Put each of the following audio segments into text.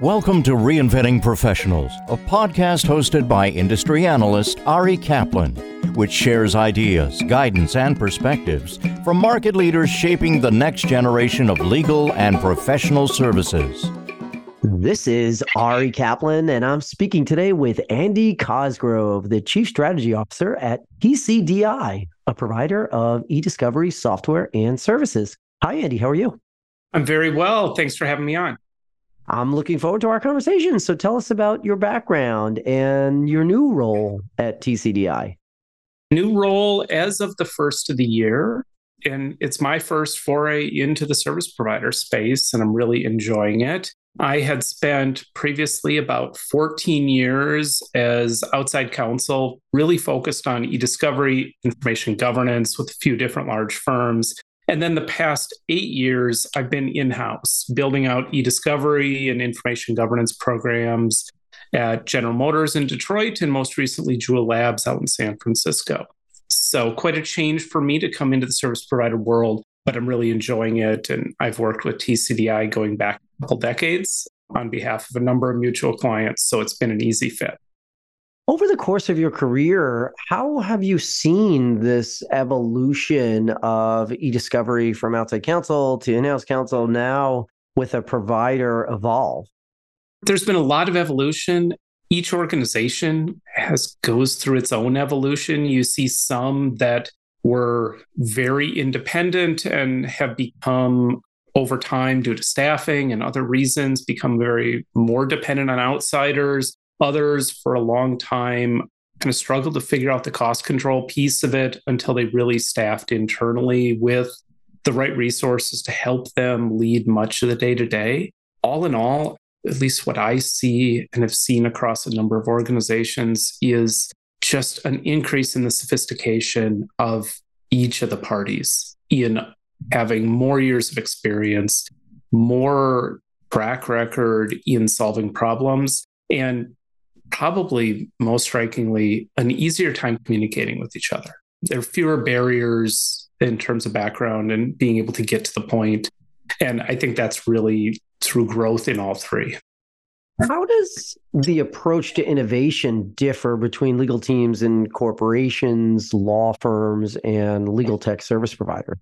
Welcome to Reinventing Professionals, a podcast hosted by industry analyst Ari Kaplan, which shares ideas, guidance, and perspectives from market leaders shaping the next generation of legal and professional services. This is Ari Kaplan, and I'm speaking today with Andy Cosgrove, the Chief Strategy Officer at TCDI, a provider of e discovery software and services. Hi, Andy. How are you? I'm very well. Thanks for having me on. I'm looking forward to our conversation. So tell us about your background and your new role at TCDI. New role as of the first of the year. And it's my first foray into the service provider space, and I'm really enjoying it. I had spent previously about 14 years as outside counsel, really focused on e discovery, information governance with a few different large firms. And then the past eight years, I've been in house building out e discovery and information governance programs at General Motors in Detroit and most recently Juul Labs out in San Francisco. So, quite a change for me to come into the service provider world, but I'm really enjoying it. And I've worked with TCDI going back a couple decades on behalf of a number of mutual clients. So, it's been an easy fit. Over the course of your career, how have you seen this evolution of e-discovery from outside counsel to in-house counsel now with a provider evolve? There's been a lot of evolution. Each organization has goes through its own evolution. You see some that were very independent and have become over time due to staffing and other reasons become very more dependent on outsiders Others, for a long time, kind of struggled to figure out the cost control piece of it until they really staffed internally with the right resources to help them lead much of the day to day. All in all, at least what I see and have seen across a number of organizations is just an increase in the sophistication of each of the parties in having more years of experience, more track record in solving problems, and probably most strikingly, an easier time communicating with each other. There are fewer barriers in terms of background and being able to get to the point. And I think that's really through growth in all three. How does the approach to innovation differ between legal teams and corporations, law firms, and legal tech service providers?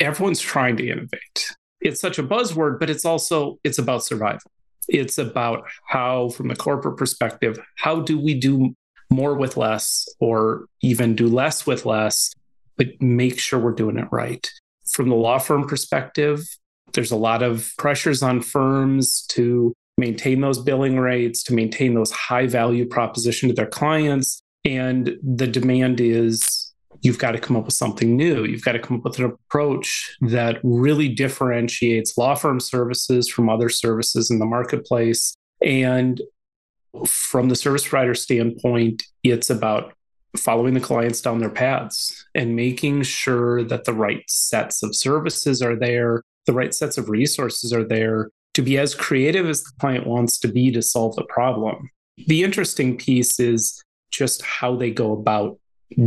Everyone's trying to innovate. It's such a buzzword, but it's also it's about survival. It's about how, from the corporate perspective, how do we do more with less or even do less with less, but make sure we're doing it right. From the law firm perspective, there's a lot of pressures on firms to maintain those billing rates, to maintain those high value proposition to their clients. And the demand is you've got to come up with something new. You've got to come up with an approach that really differentiates law firm services from other services in the marketplace. And from the service provider standpoint, it's about following the clients down their paths and making sure that the right sets of services are there, the right sets of resources are there to be as creative as the client wants to be to solve the problem. The interesting piece is just how they go about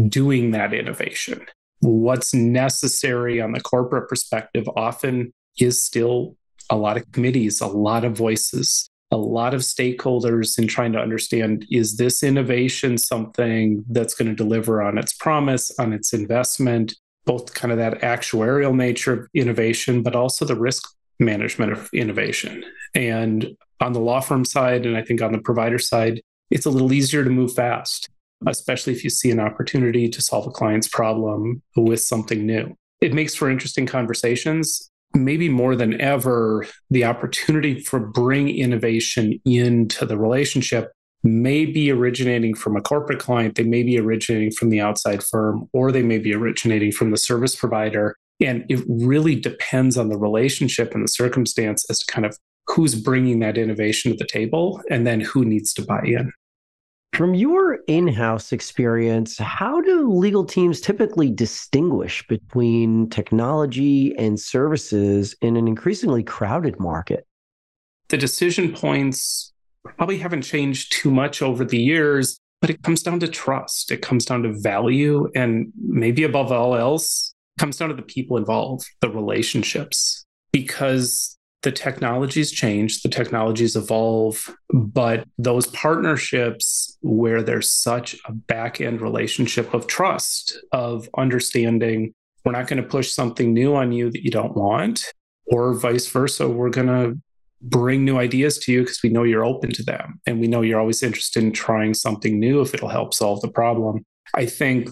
doing that innovation. What's necessary on the corporate perspective often is still a lot of committees, a lot of voices, a lot of stakeholders in trying to understand is this innovation something that's going to deliver on its promise, on its investment, both kind of that actuarial nature of innovation, but also the risk management of innovation. And on the law firm side, and I think on the provider side, it's a little easier to move fast especially if you see an opportunity to solve a client's problem with something new. It makes for interesting conversations. Maybe more than ever, the opportunity for bring innovation into the relationship may be originating from a corporate client, they may be originating from the outside firm, or they may be originating from the service provider. And it really depends on the relationship and the circumstance as to kind of who's bringing that innovation to the table and then who needs to buy in. From your in house experience, how do legal teams typically distinguish between technology and services in an increasingly crowded market? The decision points probably haven't changed too much over the years, but it comes down to trust. It comes down to value. And maybe above all else, comes down to the people involved, the relationships, because the technologies change, the technologies evolve, but those partnerships where there's such a back end relationship of trust, of understanding, we're not going to push something new on you that you don't want, or vice versa, we're going to bring new ideas to you because we know you're open to them and we know you're always interested in trying something new if it'll help solve the problem. I think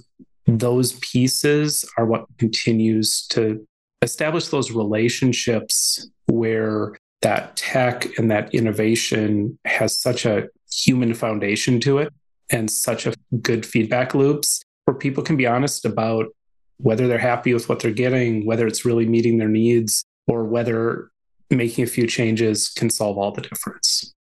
those pieces are what continues to establish those relationships where that tech and that innovation has such a human foundation to it and such a good feedback loops where people can be honest about whether they're happy with what they're getting, whether it's really meeting their needs, or whether making a few changes can solve all the difference.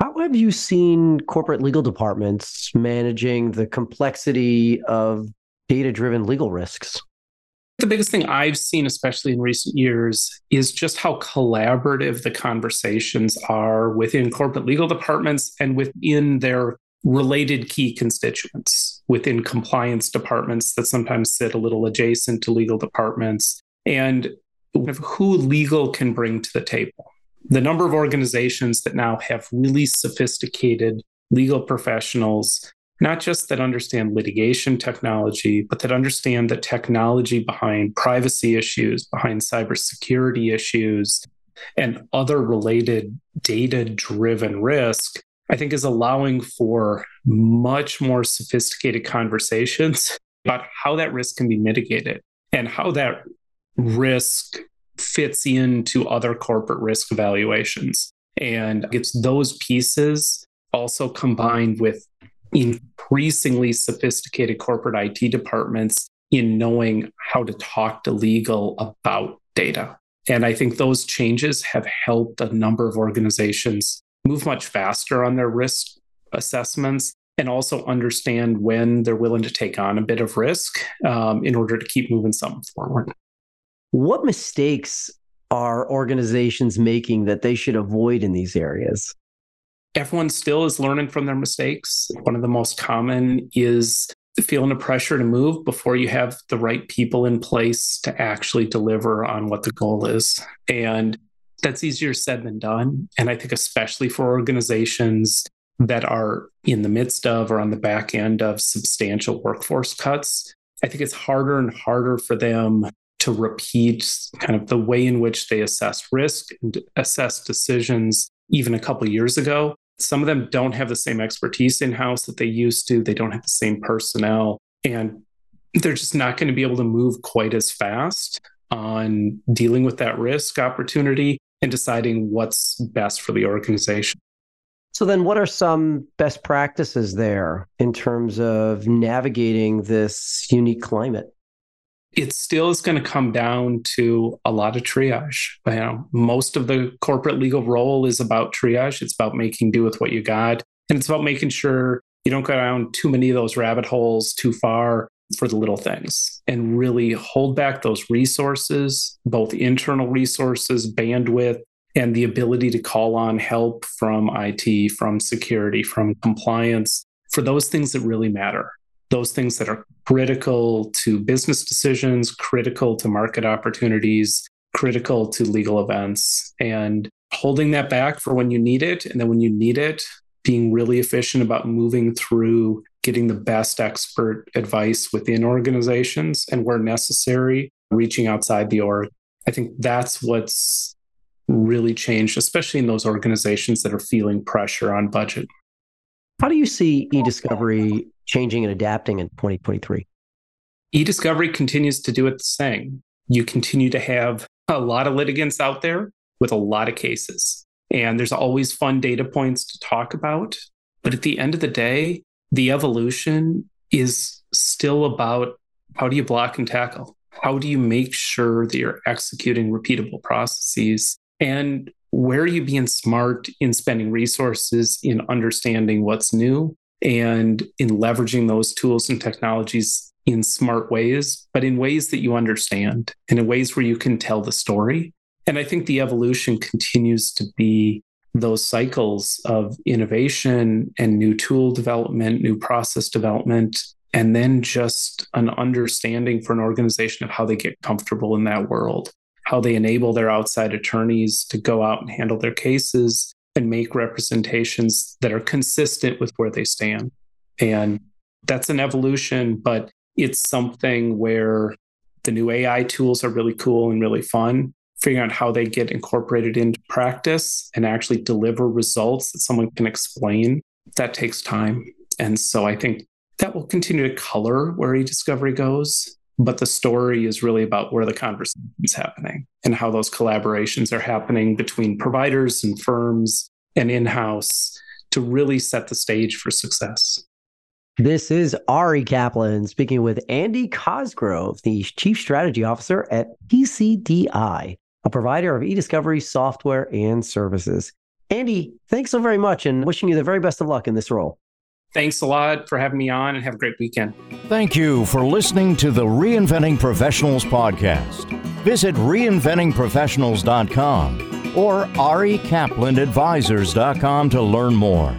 How have you seen corporate legal departments managing the complexity of data driven legal risks? The biggest thing I've seen, especially in recent years, is just how collaborative the conversations are within corporate legal departments and within their related key constituents, within compliance departments that sometimes sit a little adjacent to legal departments, and who legal can bring to the table. The number of organizations that now have really sophisticated legal professionals not just that understand litigation technology, but that understand the technology behind privacy issues, behind cybersecurity issues, and other related data driven risk, I think is allowing for much more sophisticated conversations about how that risk can be mitigated and how that risk fits into other corporate risk evaluations. And it's those pieces also combined with increasingly sophisticated corporate IT departments in knowing how to talk to legal about data. And I think those changes have helped a number of organizations move much faster on their risk assessments and also understand when they're willing to take on a bit of risk um, in order to keep moving something forward. What mistakes are organizations making that they should avoid in these areas? Everyone still is learning from their mistakes. One of the most common is feeling the pressure to move before you have the right people in place to actually deliver on what the goal is. And that's easier said than done. And I think, especially for organizations that are in the midst of or on the back end of substantial workforce cuts, I think it's harder and harder for them to repeat kind of the way in which they assess risk and assess decisions even a couple years ago some of them don't have the same expertise in house that they used to. They don't have the same personnel. And they're just not going to be able to move quite as fast on dealing with that risk opportunity and deciding what's best for the organization. So, then what are some best practices there in terms of navigating this unique climate? It still is going to come down to a lot of triage. You know, most of the corporate legal role is about triage. It's about making do with what you got. And it's about making sure you don't go down too many of those rabbit holes too far for the little things and really hold back those resources, both internal resources, bandwidth, and the ability to call on help from IT, from security, from compliance for those things that really matter those things that are critical to business decisions, critical to market opportunities, critical to legal events, and holding that back for when you need it. And then when you need it, being really efficient about moving through getting the best expert advice within organizations and where necessary, reaching outside the org. I think that's what's really changed, especially in those organizations that are feeling pressure on budget. How do you see e-discovery changing and adapting in 2023? E-discovery continues to do it the same. You continue to have a lot of litigants out there with a lot of cases. And there's always fun data points to talk about. But at the end of the day, the evolution is still about how do you block and tackle? How do you make sure that you're executing repeatable processes? And where are you being smart in spending resources in understanding what's new and in leveraging those tools and technologies in smart ways, but in ways that you understand and in ways where you can tell the story. And I think the evolution continues to be those cycles of innovation and new tool development, new process development, and then just an understanding for an organization of how they get comfortable in that world how they enable their outside attorneys to go out and handle their cases and make representations that are consistent with where they stand. And that's an evolution, but it's something where the new AI tools are really cool and really fun. Figuring out how they get incorporated into practice and actually deliver results that someone can explain, that takes time. And so I think that will continue to color where e-discovery goes. But the story is really about where the conversation is happening and how those collaborations are happening between providers and firms and in-house to really set the stage for success. This is Ari Kaplan speaking with Andy Cosgrove, the Chief Strategy Officer at TCDI, a provider of e-discovery software and services. Andy, thanks so very much and wishing you the very best of luck in this role. Thanks a lot for having me on and have a great weekend. Thank you for listening to the Reinventing Professionals podcast. Visit reinventingprofessionals.com or arikaplanadvisors.com to learn more.